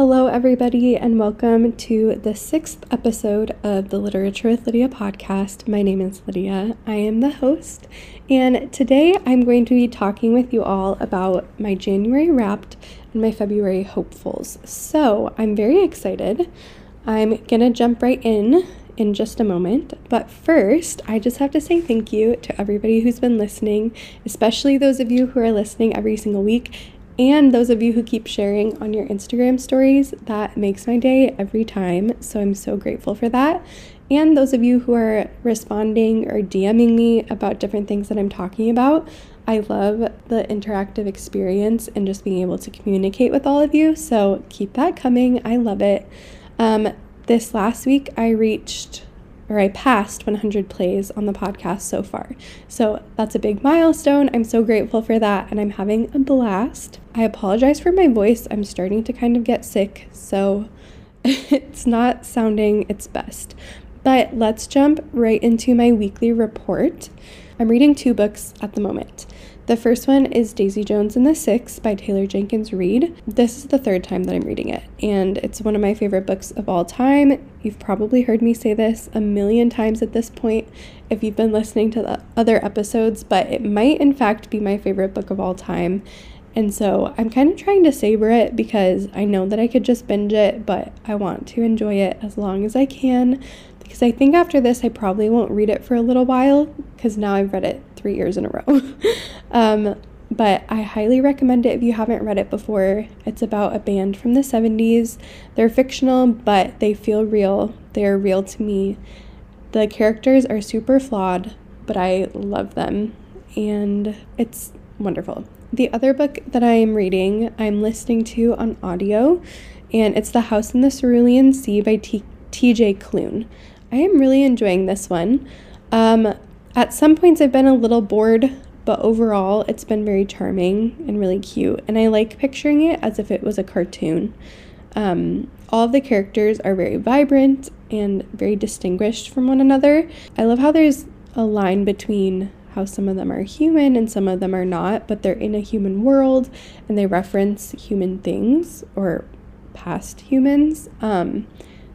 Hello, everybody, and welcome to the sixth episode of the Literature with Lydia podcast. My name is Lydia. I am the host, and today I'm going to be talking with you all about my January wrapped and my February hopefuls. So I'm very excited. I'm gonna jump right in in just a moment. But first, I just have to say thank you to everybody who's been listening, especially those of you who are listening every single week and those of you who keep sharing on your Instagram stories, that makes my day every time. So I'm so grateful for that. And those of you who are responding or DMing me about different things that I'm talking about, I love the interactive experience and just being able to communicate with all of you. So keep that coming. I love it. Um, this last week, I reached or I passed 100 plays on the podcast so far. So that's a big milestone. I'm so grateful for that, and I'm having a blast. I apologize for my voice. I'm starting to kind of get sick, so it's not sounding its best. But let's jump right into my weekly report. I'm reading two books at the moment. The first one is Daisy Jones and the Six by Taylor Jenkins Reid. This is the third time that I'm reading it, and it's one of my favorite books of all time. You've probably heard me say this a million times at this point if you've been listening to the other episodes, but it might in fact be my favorite book of all time. And so I'm kind of trying to savor it because I know that I could just binge it, but I want to enjoy it as long as I can. Because I think after this, I probably won't read it for a little while because now I've read it three years in a row. um, but I highly recommend it if you haven't read it before. It's about a band from the 70s. They're fictional, but they feel real. They are real to me. The characters are super flawed, but I love them. And it's wonderful. The other book that I am reading, I'm listening to on audio, and it's The House in the Cerulean Sea by TJ Klune. I am really enjoying this one. Um, at some points, I've been a little bored, but overall, it's been very charming and really cute. And I like picturing it as if it was a cartoon. Um, all of the characters are very vibrant and very distinguished from one another. I love how there's a line between how some of them are human and some of them are not, but they're in a human world and they reference human things or past humans. Um,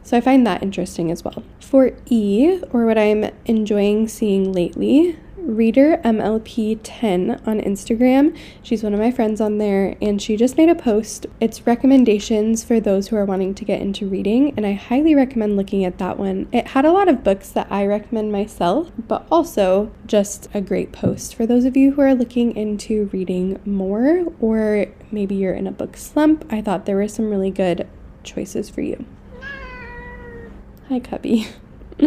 so I find that interesting as well. For E, or what I'm enjoying seeing lately, reader MLP10 on Instagram. She's one of my friends on there, and she just made a post. It's recommendations for those who are wanting to get into reading, and I highly recommend looking at that one. It had a lot of books that I recommend myself, but also just a great post for those of you who are looking into reading more, or maybe you're in a book slump. I thought there were some really good choices for you. Hi, Cubby.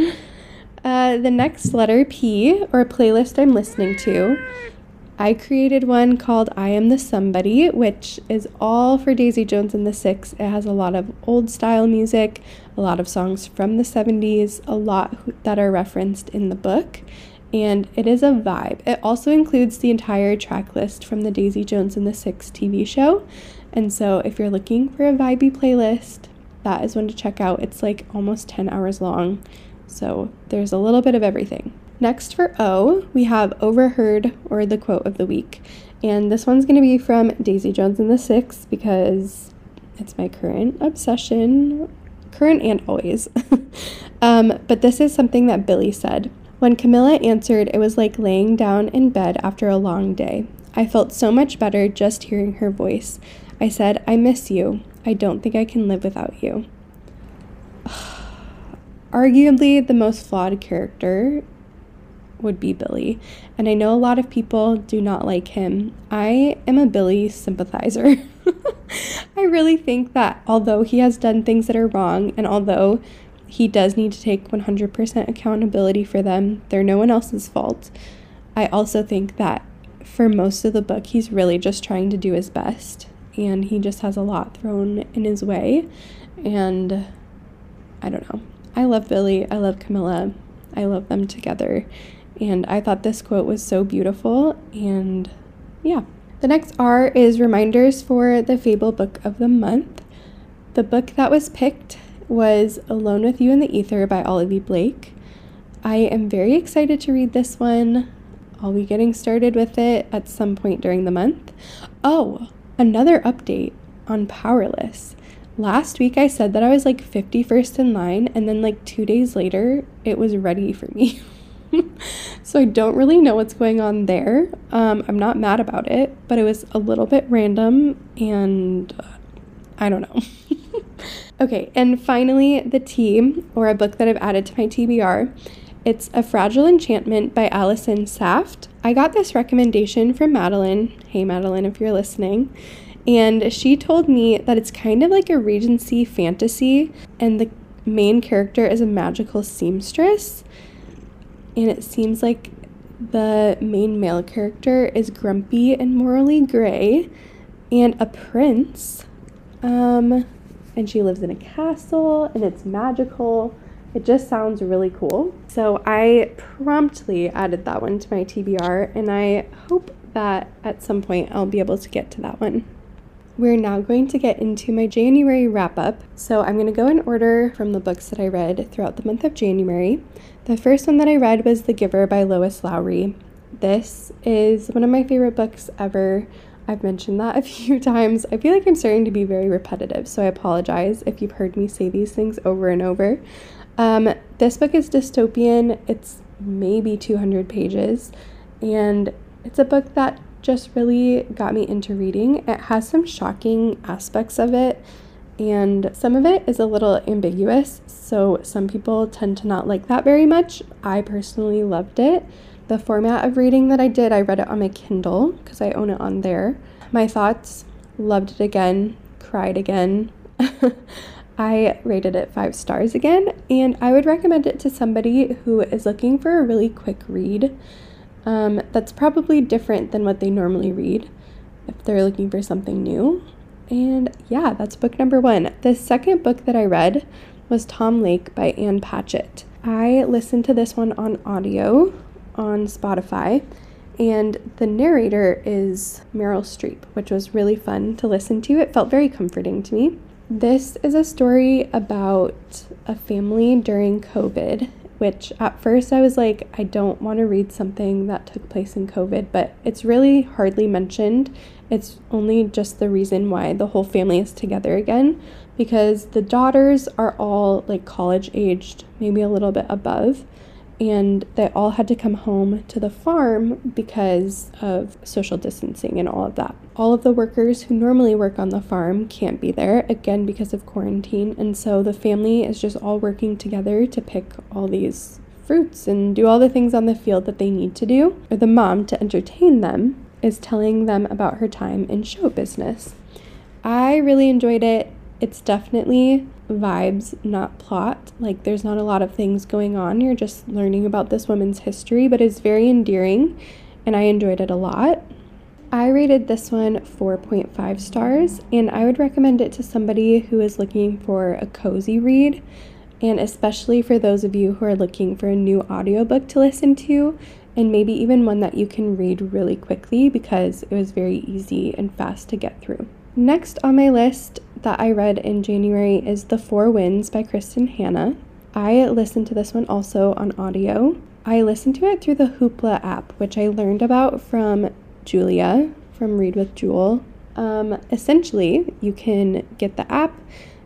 uh, the next letter, P, or playlist I'm listening to, I created one called I Am the Somebody, which is all for Daisy Jones and the Six. It has a lot of old style music, a lot of songs from the 70s, a lot that are referenced in the book, and it is a vibe. It also includes the entire track list from the Daisy Jones and the Six TV show. And so if you're looking for a vibey playlist, that is one to check out. It's like almost 10 hours long, so there's a little bit of everything. Next for O, we have Overheard or the quote of the week. And this one's going to be from Daisy Jones and the Six because it's my current obsession, current and always. um, but this is something that Billy said. When Camilla answered, it was like laying down in bed after a long day. I felt so much better just hearing her voice. I said, I miss you. I don't think I can live without you. Arguably, the most flawed character would be Billy, and I know a lot of people do not like him. I am a Billy sympathizer. I really think that although he has done things that are wrong, and although he does need to take 100% accountability for them, they're no one else's fault. I also think that for most of the book, he's really just trying to do his best and he just has a lot thrown in his way. And I don't know. I love Billy. I love Camilla. I love them together. And I thought this quote was so beautiful. And yeah. The next R is reminders for the Fable Book of the Month. The book that was picked was Alone with You in the Ether by Olivia Blake. I am very excited to read this one. I'll be getting started with it at some point during the month. Oh, Another update on Powerless. last week I said that I was like 51st in line, and then like two days later, it was ready for me. so I don't really know what's going on there. Um, I'm not mad about it, but it was a little bit random, and uh, I don't know. okay, and finally, The Tea, or a book that I've added to my TBR. It's A Fragile Enchantment by Allison Saft. I got this recommendation from Madeline. Hey, Madeline, if you're listening. And she told me that it's kind of like a Regency fantasy, and the main character is a magical seamstress. And it seems like the main male character is grumpy and morally gray, and a prince. Um, and she lives in a castle, and it's magical. It just sounds really cool. So I promptly added that one to my TBR, and I hope that at some point I'll be able to get to that one. We're now going to get into my January wrap up. So I'm going to go in order from the books that I read throughout the month of January. The first one that I read was The Giver by Lois Lowry. This is one of my favorite books ever. I've mentioned that a few times. I feel like I'm starting to be very repetitive, so I apologize if you've heard me say these things over and over. Um, this book is dystopian, it's maybe 200 pages, and it's a book that just really got me into reading. It has some shocking aspects of it, and some of it is a little ambiguous, so some people tend to not like that very much. I personally loved it. The format of reading that I did, I read it on my Kindle because I own it on there. My thoughts loved it again, cried again. I rated it five stars again, and I would recommend it to somebody who is looking for a really quick read um, that's probably different than what they normally read if they're looking for something new. And yeah, that's book number one. The second book that I read was Tom Lake by Ann Patchett. I listened to this one on audio on Spotify, and the narrator is Meryl Streep, which was really fun to listen to. It felt very comforting to me. This is a story about a family during COVID which at first I was like, I don't want to read something that took place in COVID, but it's really hardly mentioned. It's only just the reason why the whole family is together again because the daughters are all like college aged, maybe a little bit above, and they all had to come home to the farm because of social distancing and all of that. All of the workers who normally work on the farm can't be there again because of quarantine, and so the family is just all working together to pick all these fruits and do all the things on the field that they need to do. Or the mom, to entertain them, is telling them about her time in show business. I really enjoyed it. It's definitely vibes, not plot. Like, there's not a lot of things going on. You're just learning about this woman's history, but it's very endearing, and I enjoyed it a lot. I rated this one 4.5 stars, and I would recommend it to somebody who is looking for a cozy read, and especially for those of you who are looking for a new audiobook to listen to, and maybe even one that you can read really quickly because it was very easy and fast to get through. Next on my list that I read in January is The Four Winds by Kristin Hannah. I listened to this one also on audio. I listened to it through the Hoopla app, which I learned about from Julia from Read with Jewel. Um, essentially, you can get the app,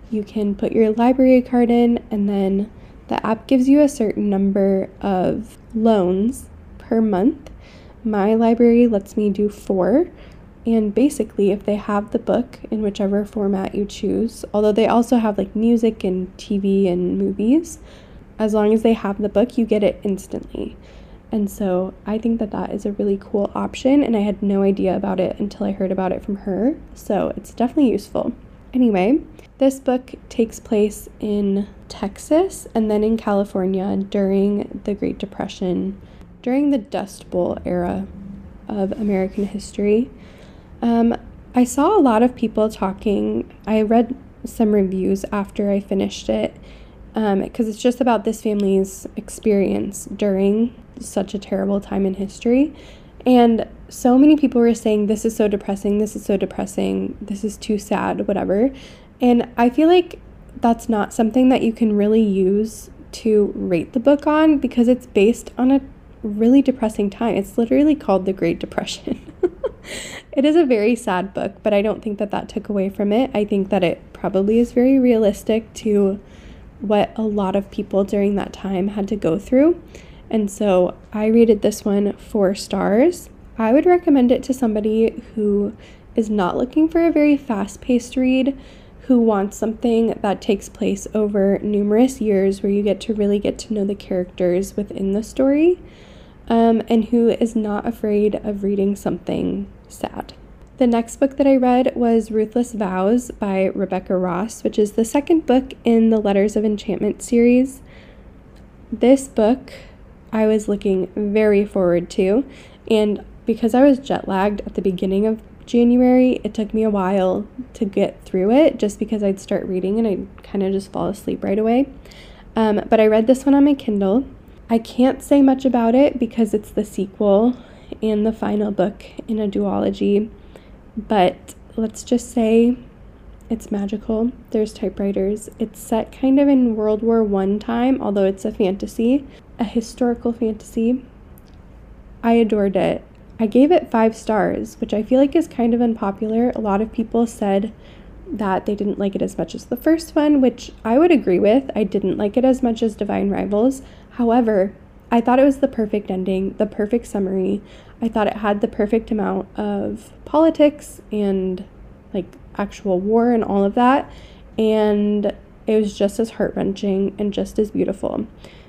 you can put your library card in, and then the app gives you a certain number of loans per month. My library lets me do four. And basically, if they have the book in whichever format you choose, although they also have like music and TV and movies, as long as they have the book, you get it instantly. And so I think that that is a really cool option, and I had no idea about it until I heard about it from her. So it's definitely useful. Anyway, this book takes place in Texas and then in California during the Great Depression, during the Dust Bowl era of American history. Um, I saw a lot of people talking. I read some reviews after I finished it because um, it's just about this family's experience during such a terrible time in history. And so many people were saying, This is so depressing, this is so depressing, this is too sad, whatever. And I feel like that's not something that you can really use to rate the book on because it's based on a really depressing time. It's literally called The Great Depression. it is a very sad book, but I don't think that that took away from it. I think that it probably is very realistic to what a lot of people during that time had to go through. And so I rated this one four stars. I would recommend it to somebody who is not looking for a very fast paced read, who wants something that takes place over numerous years where you get to really get to know the characters within the story, um, and who is not afraid of reading something sad. The next book that I read was Ruthless Vows by Rebecca Ross, which is the second book in the Letters of Enchantment series. This book I was looking very forward to, and because I was jet lagged at the beginning of January, it took me a while to get through it just because I'd start reading and I'd kind of just fall asleep right away. Um, but I read this one on my Kindle. I can't say much about it because it's the sequel and the final book in a duology but let's just say it's magical. There's typewriters. It's set kind of in World War One time, although it's a fantasy, a historical fantasy. I adored it. I gave it five stars, which I feel like is kind of unpopular. A lot of people said that they didn't like it as much as the first one, which I would agree with. I didn't like it as much as Divine Rivals. However, I thought it was the perfect ending, the perfect summary. I thought it had the perfect amount of politics and like actual war and all of that. And it was just as heart wrenching and just as beautiful.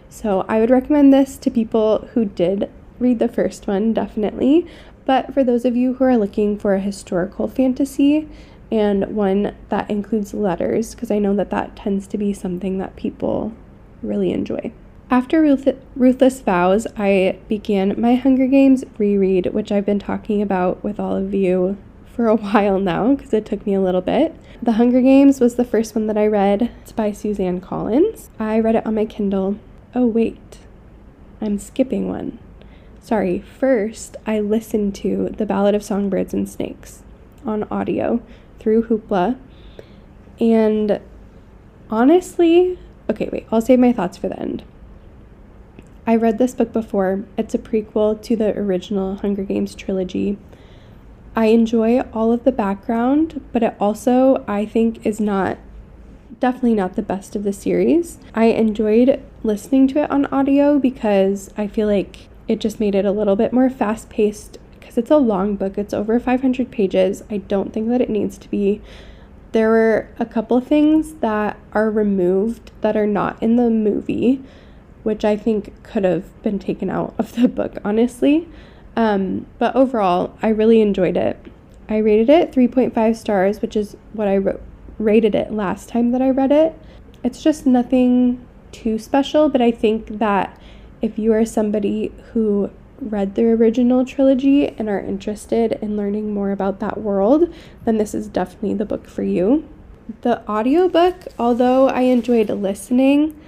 So I would recommend this to people who did read the first one, definitely. But for those of you who are looking for a historical fantasy and one that includes letters, because I know that that tends to be something that people really enjoy. After Ruth- Ruthless Vows, I began my Hunger Games reread, which I've been talking about with all of you for a while now because it took me a little bit. The Hunger Games was the first one that I read. It's by Suzanne Collins. I read it on my Kindle. Oh, wait, I'm skipping one. Sorry, first, I listened to The Ballad of Songbirds and Snakes on audio through Hoopla. And honestly, okay, wait, I'll save my thoughts for the end. I read this book before. It's a prequel to the original Hunger Games trilogy. I enjoy all of the background, but it also, I think, is not definitely not the best of the series. I enjoyed listening to it on audio because I feel like it just made it a little bit more fast paced because it's a long book, it's over 500 pages. I don't think that it needs to be. There were a couple things that are removed that are not in the movie which I think could have been taken out of the book, honestly. Um, but overall, I really enjoyed it. I rated it 3.5 stars, which is what I wrote, rated it last time that I read it. It's just nothing too special, but I think that if you are somebody who read the original trilogy and are interested in learning more about that world, then this is definitely the book for you. The audiobook, although I enjoyed listening,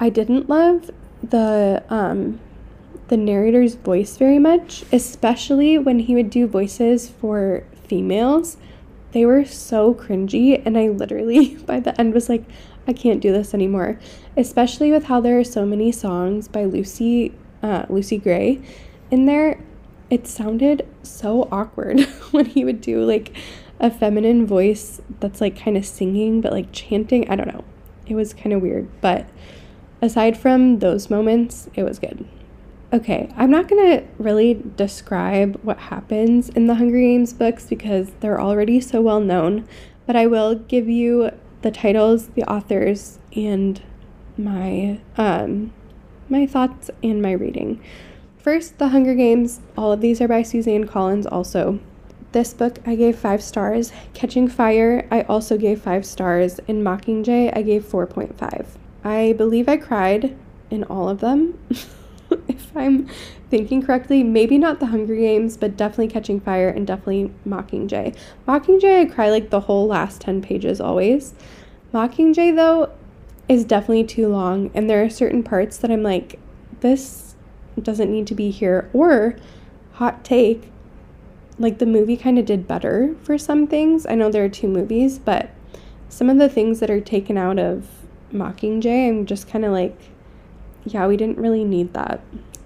I didn't love the um, the narrator's voice very much, especially when he would do voices for females. They were so cringy, and I literally by the end was like, I can't do this anymore. Especially with how there are so many songs by Lucy uh, Lucy Gray in there. It sounded so awkward when he would do like a feminine voice that's like kind of singing but like chanting. I don't know. It was kind of weird, but aside from those moments, it was good. Okay, I'm not gonna really describe what happens in the Hunger Games books because they're already so well known, but I will give you the titles, the authors, and my um, my thoughts and my reading. First, The Hunger Games. All of these are by Suzanne Collins. Also, this book I gave five stars. Catching Fire, I also gave five stars. In Mockingjay, I gave four point five. I believe I cried in all of them. if I'm thinking correctly, maybe not the Hunger Games, but definitely Catching Fire and definitely Mockingjay. Mockingjay, I cry like the whole last 10 pages always. Mockingjay, though, is definitely too long, and there are certain parts that I'm like, this doesn't need to be here. Or, hot take, like the movie kind of did better for some things. I know there are two movies, but some of the things that are taken out of Mockingjay, I'm just kind of like, yeah, we didn't really need that.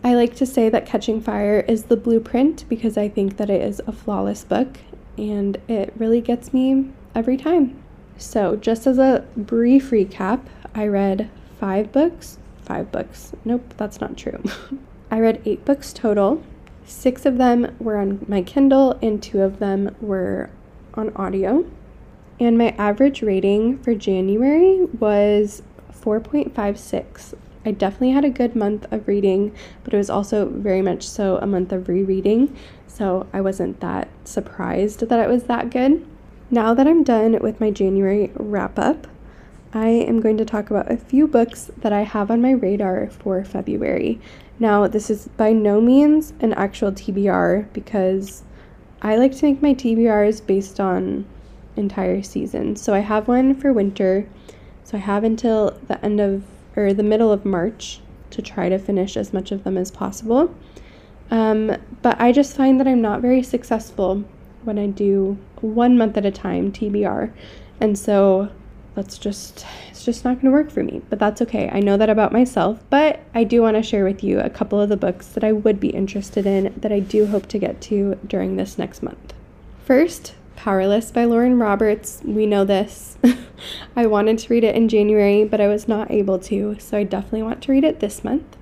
I like to say that Catching Fire is the blueprint because I think that it is a flawless book and it really gets me every time. So, just as a brief recap, I read five books. Five books. Nope, that's not true. I read eight books total. Six of them were on my Kindle, and two of them were on audio. And my average rating for January was 4.56. I definitely had a good month of reading, but it was also very much so a month of rereading. So I wasn't that surprised that it was that good. Now that I'm done with my January wrap up, I am going to talk about a few books that I have on my radar for February. Now, this is by no means an actual TBR because I like to make my TBRs based on entire seasons. So I have one for winter. So I have until the end of or the middle of March to try to finish as much of them as possible. Um, but I just find that I'm not very successful when I do one month at a time TBR. And so that's just it's just not going to work for me but that's okay i know that about myself but i do want to share with you a couple of the books that i would be interested in that i do hope to get to during this next month first Powerless by Lauren Roberts. We know this. I wanted to read it in January, but I was not able to, so I definitely want to read it this month.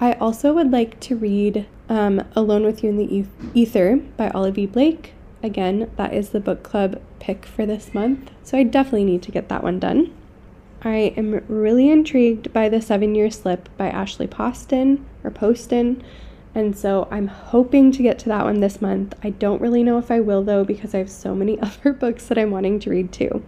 I also would like to read um, Alone with You in the Ether by Olivia Blake. Again, that is the book club pick for this month, so I definitely need to get that one done. I am really intrigued by The Seven Year Slip by Ashley Poston or Poston. And so I'm hoping to get to that one this month. I don't really know if I will though because I have so many other books that I'm wanting to read too.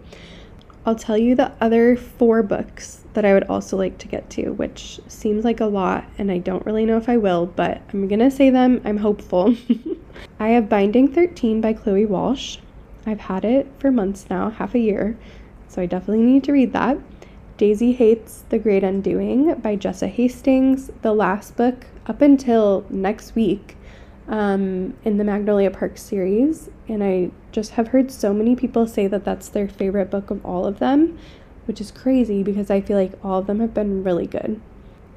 I'll tell you the other four books that I would also like to get to, which seems like a lot and I don't really know if I will, but I'm to say them. I'm hopeful. I have Binding 13 by Chloe Walsh. I've had it for months now, half a year, so I definitely need to read that. Daisy Haites The Great Undoing by Jessa Hastings, the last book up until next week um, in the Magnolia Park series. And I just have heard so many people say that that's their favorite book of all of them, which is crazy because I feel like all of them have been really good.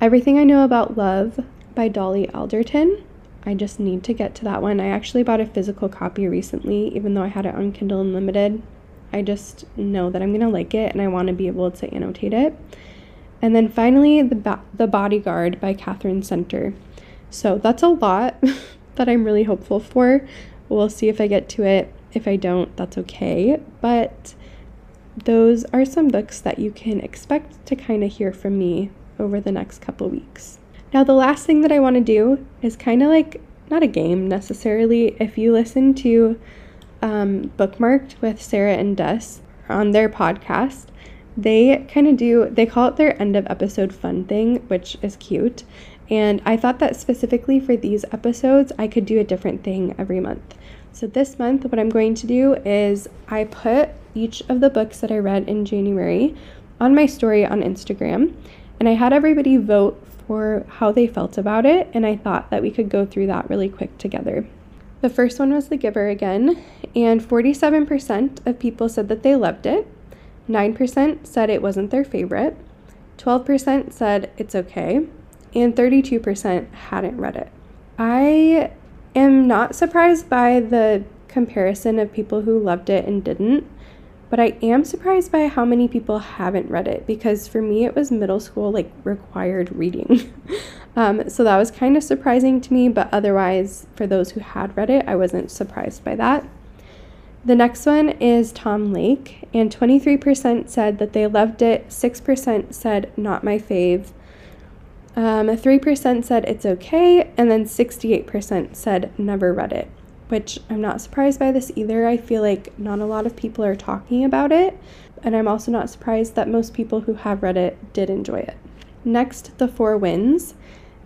Everything I Know About Love by Dolly Alderton. I just need to get to that one. I actually bought a physical copy recently, even though I had it on Kindle Unlimited. I just know that I'm to like it and I want to be able to annotate it. And then finally, The, ba- the Bodyguard by Katherine Center. So that's a lot that I'm really hopeful for. We'll see if I get to it. If I don't, that's okay. But those are some books that you can expect to kind of hear from me over the next couple weeks. Now, the last thing that I want to do is kind of like not a game necessarily. If you listen to um, Bookmarked with Sarah and Des on their podcast, they kind of do, they call it their end of episode fun thing, which is cute. And I thought that specifically for these episodes, I could do a different thing every month. So this month, what I'm going to do is I put each of the books that I read in January on my story on Instagram, and I had everybody vote for how they felt about it, and I thought that we could go through that really quick together. The first one was The Giver again, and 47% of people said that they loved it. 9% said it wasn't their favorite, 12% said it's okay, and 32% hadn't read it. I am not surprised by the comparison of people who loved it and didn't, but I am surprised by how many people haven't read it because for me it was middle school like required reading. um, so that was kind of surprising to me, but otherwise, for those who had read it, I wasn't surprised by that. The next one is Tom Lake, and 23% said that they loved it, 6% said not my fave, um, 3% said it's okay, and then 68% said never read it, which I'm not surprised by this either. I feel like not a lot of people are talking about it, and I'm also not surprised that most people who have read it did enjoy it. Next, The Four Winds,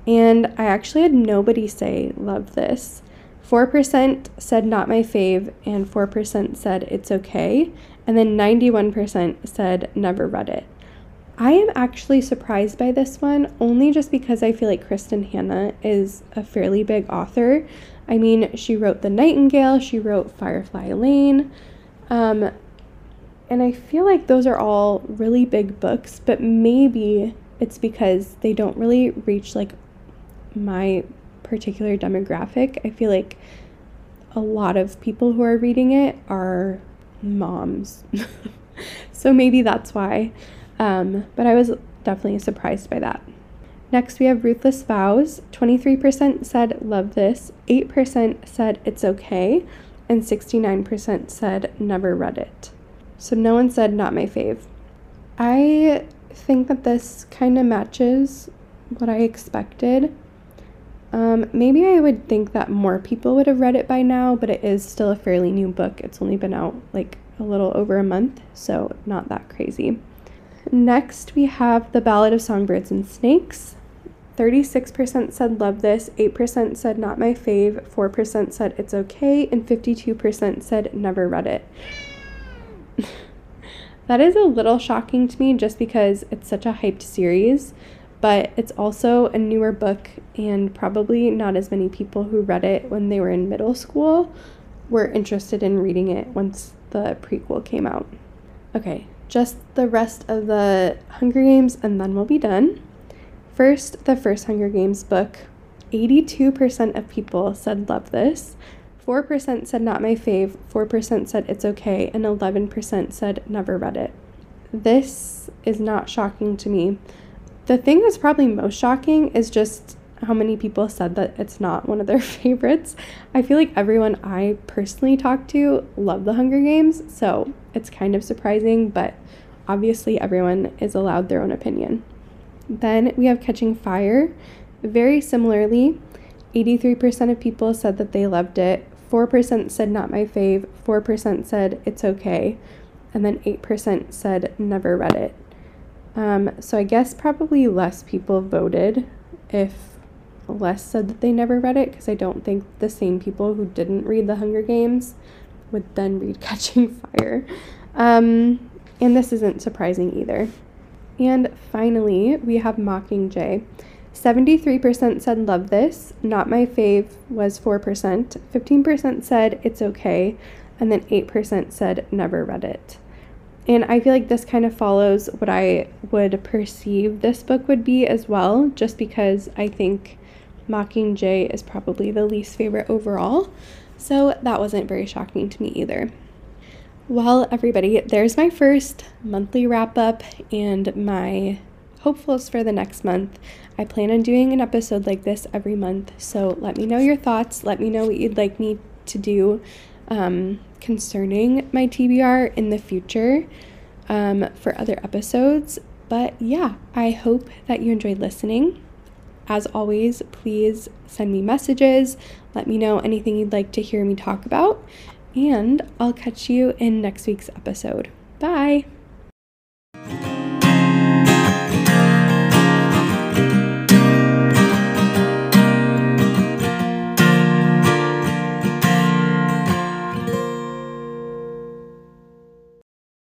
and I actually had nobody say love this. 4% said not my fave, and 4% said it's okay, and then 91% said never read it. I am actually surprised by this one only just because I feel like Kristin Hannah is a fairly big author. I mean, she wrote The Nightingale, she wrote Firefly Lane, um, and I feel like those are all really big books, but maybe it's because they don't really reach like my particular demographic. I feel like a lot of people who are reading it are moms. so maybe that's why. Um, but I was definitely surprised by that. Next, we have Ruthless Vows. 23% said love this, 8% said it's okay, and 69% said never read it. So no one said not my fave. I think that this kind of matches what I expected. Um, maybe I would think that more people would have read it by now, but it is still a fairly new book. It's only been out like a little over a month, so not that crazy. Next, we have The Ballad of Songbirds and Snakes. 36% said love this, 8% said not my fave, 4% said it's okay, and 52% said never read it. that is a little shocking to me just because it's such a hyped series, but it's also a newer book, and probably not as many people who read it when they were in middle school were interested in reading it once the prequel came out. Okay, just the rest of the Hunger Games, and then we'll be done. First, the first Hunger Games book. 82% of people said love this. 4% said not my fave, 4% said it's okay, and 11% said never read it. This is not shocking to me. The thing that's probably most shocking is just how many people said that it's not one of their favorites. I feel like everyone I personally talked to loved the Hunger Games, so it's kind of surprising, but obviously everyone is allowed their own opinion. Then we have Catching Fire. Very similarly, 83% of people said that they loved it, 4% said not my fave, 4% said it's okay, and then 8% said never read it. Um, so I guess probably less people voted if less said that they never read it because I don't think the same people who didn't read The Hunger Games would then read Catching Fire. Um, and this isn't surprising either. And finally, we have Mockingjay. 73% said love this, not my fave was 4%, 15% said it's okay, and then 8% said never read it. And I feel like this kind of follows what I would perceive this book would be as well, just because I think Mockingjay is probably the least favorite overall. So that wasn't very shocking to me either. Well, everybody, there's my first monthly wrap up and my hopefuls for the next month. I plan on doing an episode like this every month. So let me know your thoughts. Let me know what you'd like me to do um, concerning my TBR in the future um, for other episodes. But yeah, I hope that you enjoyed listening. As always, please send me messages. Let me know anything you'd like to hear me talk about. And I'll catch you in next week's episode. Bye.